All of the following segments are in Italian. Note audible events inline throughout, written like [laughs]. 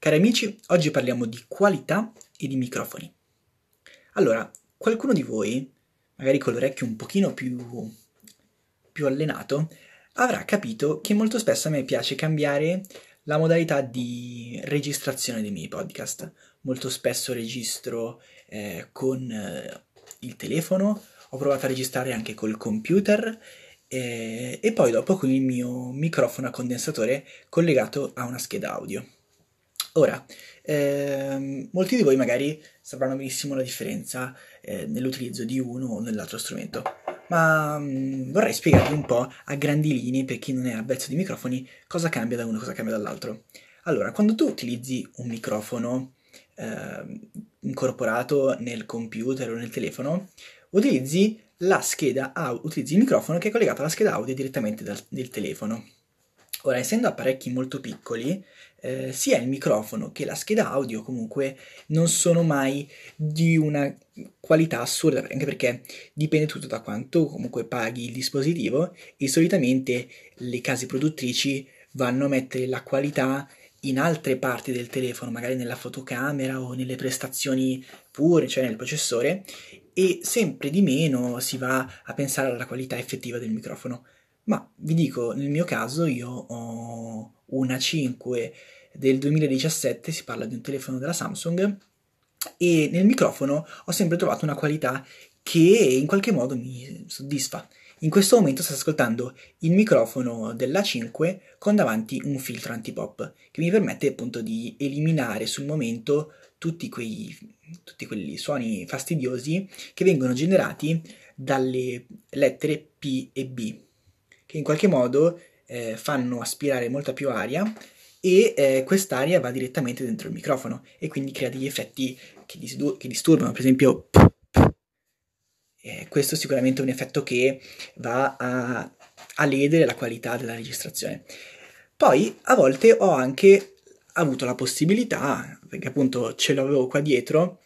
Cari amici, oggi parliamo di qualità e di microfoni. Allora, qualcuno di voi, magari con l'orecchio un pochino più, più allenato, avrà capito che molto spesso a me piace cambiare la modalità di registrazione dei miei podcast. Molto spesso registro eh, con eh, il telefono, ho provato a registrare anche col computer eh, e poi dopo con il mio microfono a condensatore collegato a una scheda audio. Ora, ehm, molti di voi magari sapranno benissimo la differenza eh, nell'utilizzo di uno o nell'altro strumento, ma mh, mm, vorrei spiegarvi un po' a grandi linee per chi non è avvezzo di microfoni cosa cambia da uno e cosa cambia dall'altro. Allora, quando tu utilizzi un microfono eh, incorporato nel computer o nel telefono, utilizzi la scheda audio, utilizzi il microfono che è collegato alla scheda audio direttamente dal, del telefono. Ora, essendo apparecchi molto piccoli, eh, sia il microfono che la scheda audio comunque non sono mai di una qualità assurda, anche perché dipende tutto da quanto comunque paghi il dispositivo e solitamente le case produttrici vanno a mettere la qualità in altre parti del telefono, magari nella fotocamera o nelle prestazioni pure, cioè nel processore, e sempre di meno si va a pensare alla qualità effettiva del microfono. Ma vi dico, nel mio caso io ho una 5 del 2017, si parla di un telefono della Samsung, e nel microfono ho sempre trovato una qualità che in qualche modo mi soddisfa. In questo momento sto ascoltando il microfono della 5 con davanti un filtro antipop che mi permette appunto di eliminare sul momento tutti quei tutti quelli suoni fastidiosi che vengono generati dalle lettere P e B che in qualche modo eh, fanno aspirare molta più aria e eh, quest'aria va direttamente dentro il microfono e quindi crea degli effetti che, disdu- che disturbano, per esempio eh, questo sicuramente è un effetto che va a, a ledere la qualità della registrazione. Poi a volte ho anche avuto la possibilità, perché appunto ce l'avevo qua dietro,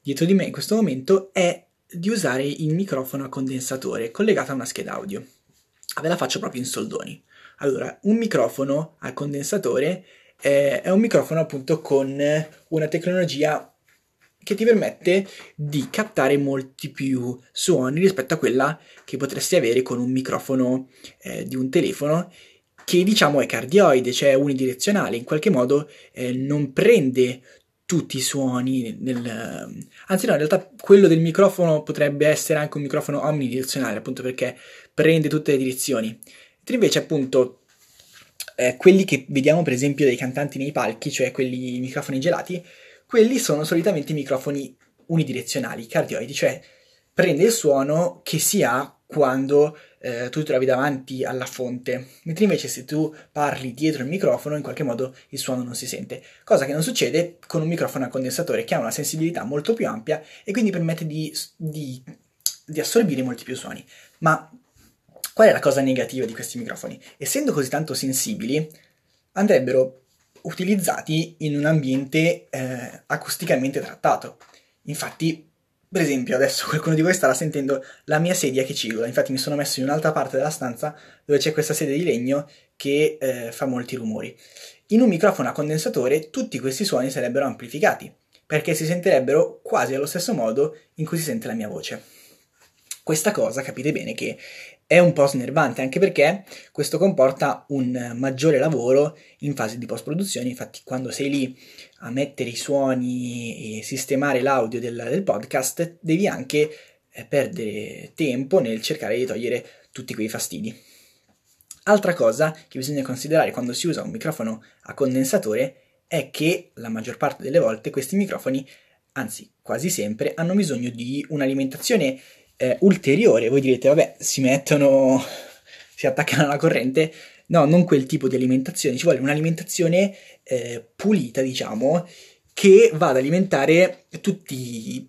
dietro di me in questo momento, è di usare il microfono a condensatore collegato a una scheda audio ve la faccio proprio in soldoni. Allora, un microfono al condensatore è un microfono appunto con una tecnologia che ti permette di captare molti più suoni rispetto a quella che potresti avere con un microfono eh, di un telefono che diciamo è cardioide, cioè unidirezionale, in qualche modo eh, non prende tutti i suoni nel... anzi no in realtà quello del microfono potrebbe essere anche un microfono omnidirezionale appunto perché prende tutte le direzioni. Mentre invece appunto eh, quelli che vediamo per esempio dei cantanti nei palchi cioè quelli microfoni gelati quelli sono solitamente microfoni unidirezionali cardioidi cioè prende il suono che si ha quando eh, tu ti trovi davanti alla fonte, mentre invece se tu parli dietro il microfono in qualche modo il suono non si sente, cosa che non succede con un microfono a condensatore che ha una sensibilità molto più ampia e quindi permette di, di, di assorbire molti più suoni. Ma qual è la cosa negativa di questi microfoni? Essendo così tanto sensibili, andrebbero utilizzati in un ambiente eh, acusticamente trattato. Infatti, per esempio, adesso qualcuno di voi starà sentendo la mia sedia che cigola, infatti mi sono messo in un'altra parte della stanza dove c'è questa sedia di legno che eh, fa molti rumori. In un microfono a condensatore tutti questi suoni sarebbero amplificati, perché si sentirebbero quasi allo stesso modo in cui si sente la mia voce. Questa cosa capite bene che è un po' snervante anche perché questo comporta un maggiore lavoro in fase di post produzione infatti quando sei lì a mettere i suoni e sistemare l'audio del, del podcast devi anche eh, perdere tempo nel cercare di togliere tutti quei fastidi. Altra cosa che bisogna considerare quando si usa un microfono a condensatore è che la maggior parte delle volte questi microfoni anzi quasi sempre hanno bisogno di un'alimentazione eh, ulteriore. Voi direte, vabbè, si mettono, [laughs] si attaccano alla corrente. No, non quel tipo di alimentazione, ci vuole un'alimentazione eh, pulita, diciamo, che va ad alimentare tutti,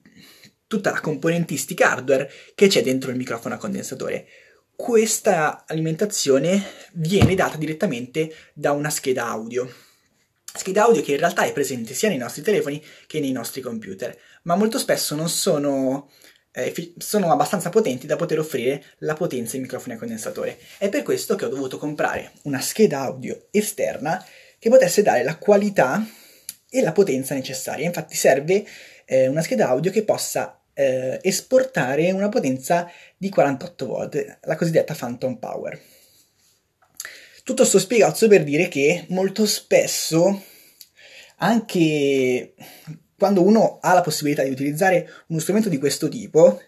tutta la componentistica hardware che c'è dentro il microfono a condensatore. Questa alimentazione viene data direttamente da una scheda audio. Scheda audio che in realtà è presente sia nei nostri telefoni che nei nostri computer, ma molto spesso non sono eh, sono abbastanza potenti da poter offrire la potenza ai microfoni a condensatore. È per questo che ho dovuto comprare una scheda audio esterna che potesse dare la qualità e la potenza necessaria. Infatti serve eh, una scheda audio che possa eh, esportare una potenza di 48 volt, la cosiddetta phantom power. Tutto sto spiegazzo per dire che molto spesso, anche quando uno ha la possibilità di utilizzare uno strumento di questo tipo,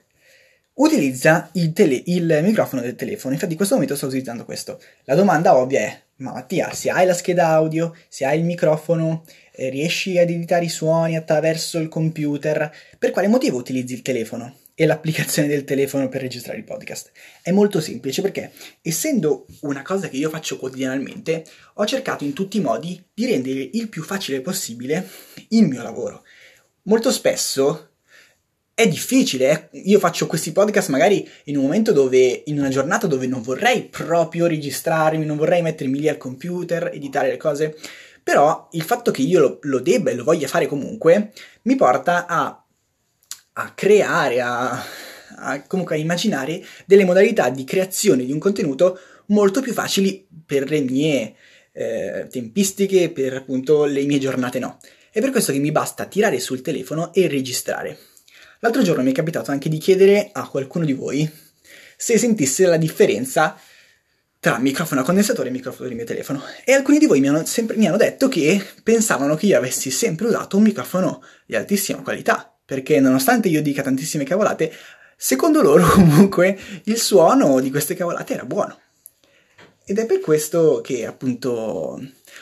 utilizza il, tele- il, microfono del telefono. Infatti in questo momento sto utilizzando questo. La domanda ovvia è, ma Mattia, se hai la scheda audio, se hai il microfono, eh, riesci ad editare i suoni attraverso il computer, per quale motivo utilizzi il telefono? e l'applicazione del telefono per registrare il podcast. È molto semplice perché, essendo una cosa che io faccio quotidianamente, ho cercato in tutti i modi di rendere il più facile possibile il mio lavoro. Molto spesso è difficile, eh. io faccio questi podcast magari in un momento dove, in una giornata dove non vorrei proprio registrarmi, non vorrei mettermi lì al computer, editare le cose, però il fatto che io lo, lo debba e lo voglia fare comunque mi porta a a creare, a, a, comunque a immaginare delle modalità di creazione di un contenuto molto più facili per le mie eh, tempistiche, per appunto le mie giornate no. È per questo che mi basta tirare sul telefono e registrare. L'altro giorno mi è capitato anche di chiedere a qualcuno di voi se sentisse la differenza tra microfono a condensatore e microfono del mio telefono. E alcuni di voi mi hanno, sempre, mi hanno detto che pensavano che io avessi sempre usato un microfono di altissima qualità perché nonostante io dica tantissime cavolate, secondo loro [laughs] comunque il suono di queste cavolate era buono. Ed è per questo che appunto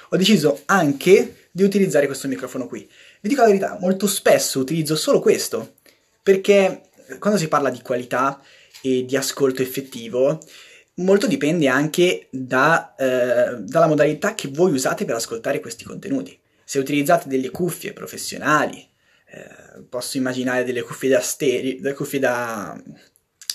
ho deciso anche di utilizzare questo microfono qui. Vi dico la verità, molto spesso utilizzo solo questo, perché quando si parla di qualità e di ascolto effettivo, molto dipende anche da, eh, dalla modalità che voi usate per ascoltare questi contenuti. Se utilizzate delle cuffie professionali, eh, posso immaginare delle cuffie da stereo, delle cuffie da,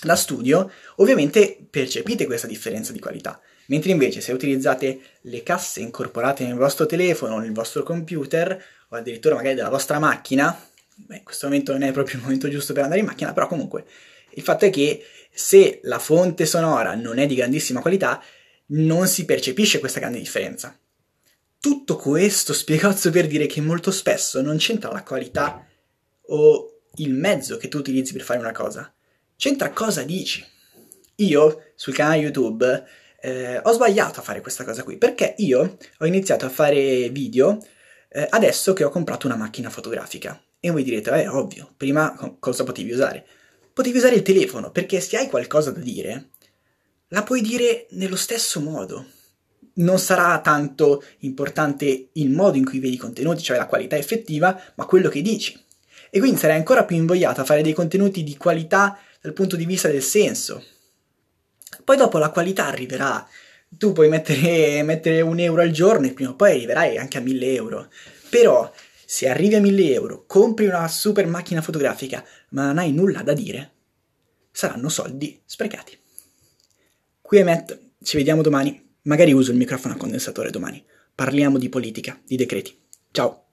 da studio, ovviamente percepite questa differenza di qualità. Mentre invece se utilizzate le casse incorporate nel vostro telefono, nel vostro computer o addirittura magari della vostra macchina, beh, in questo momento non è proprio il momento giusto per andare in macchina, però comunque il fatto è che se la fonte sonora non è di grandissima qualità, non si percepisce questa grande differenza. Tutto questo spiegazzo per dire che molto spesso non c'entra la qualità o il mezzo che tu utilizzi per fare una cosa, c'entra cosa dici. Io sul canale YouTube eh, ho sbagliato a fare questa cosa qui perché io ho iniziato a fare video eh, adesso che ho comprato una macchina fotografica. E voi direte, è eh, ovvio, prima cosa potevi usare? Potevi usare il telefono perché se hai qualcosa da dire, la puoi dire nello stesso modo. Non sarà tanto importante il modo in cui vedi i contenuti, cioè la qualità effettiva, ma quello che dici e quindi sarei ancora più invogliato a fare dei contenuti di qualità dal punto di vista del senso. Poi dopo la qualità arriverà. Tu puoi mettere, mettere un euro al giorno e prima o poi arriverai anche a 1000 euro. Però se arrivi a 1000 euro, compri una super macchina fotografica, ma non hai nulla da dire, saranno soldi sprecati. Qui è Matt, ci vediamo domani. Magari uso il microfono a condensatore domani. Parliamo di politica, di decreti. Ciao!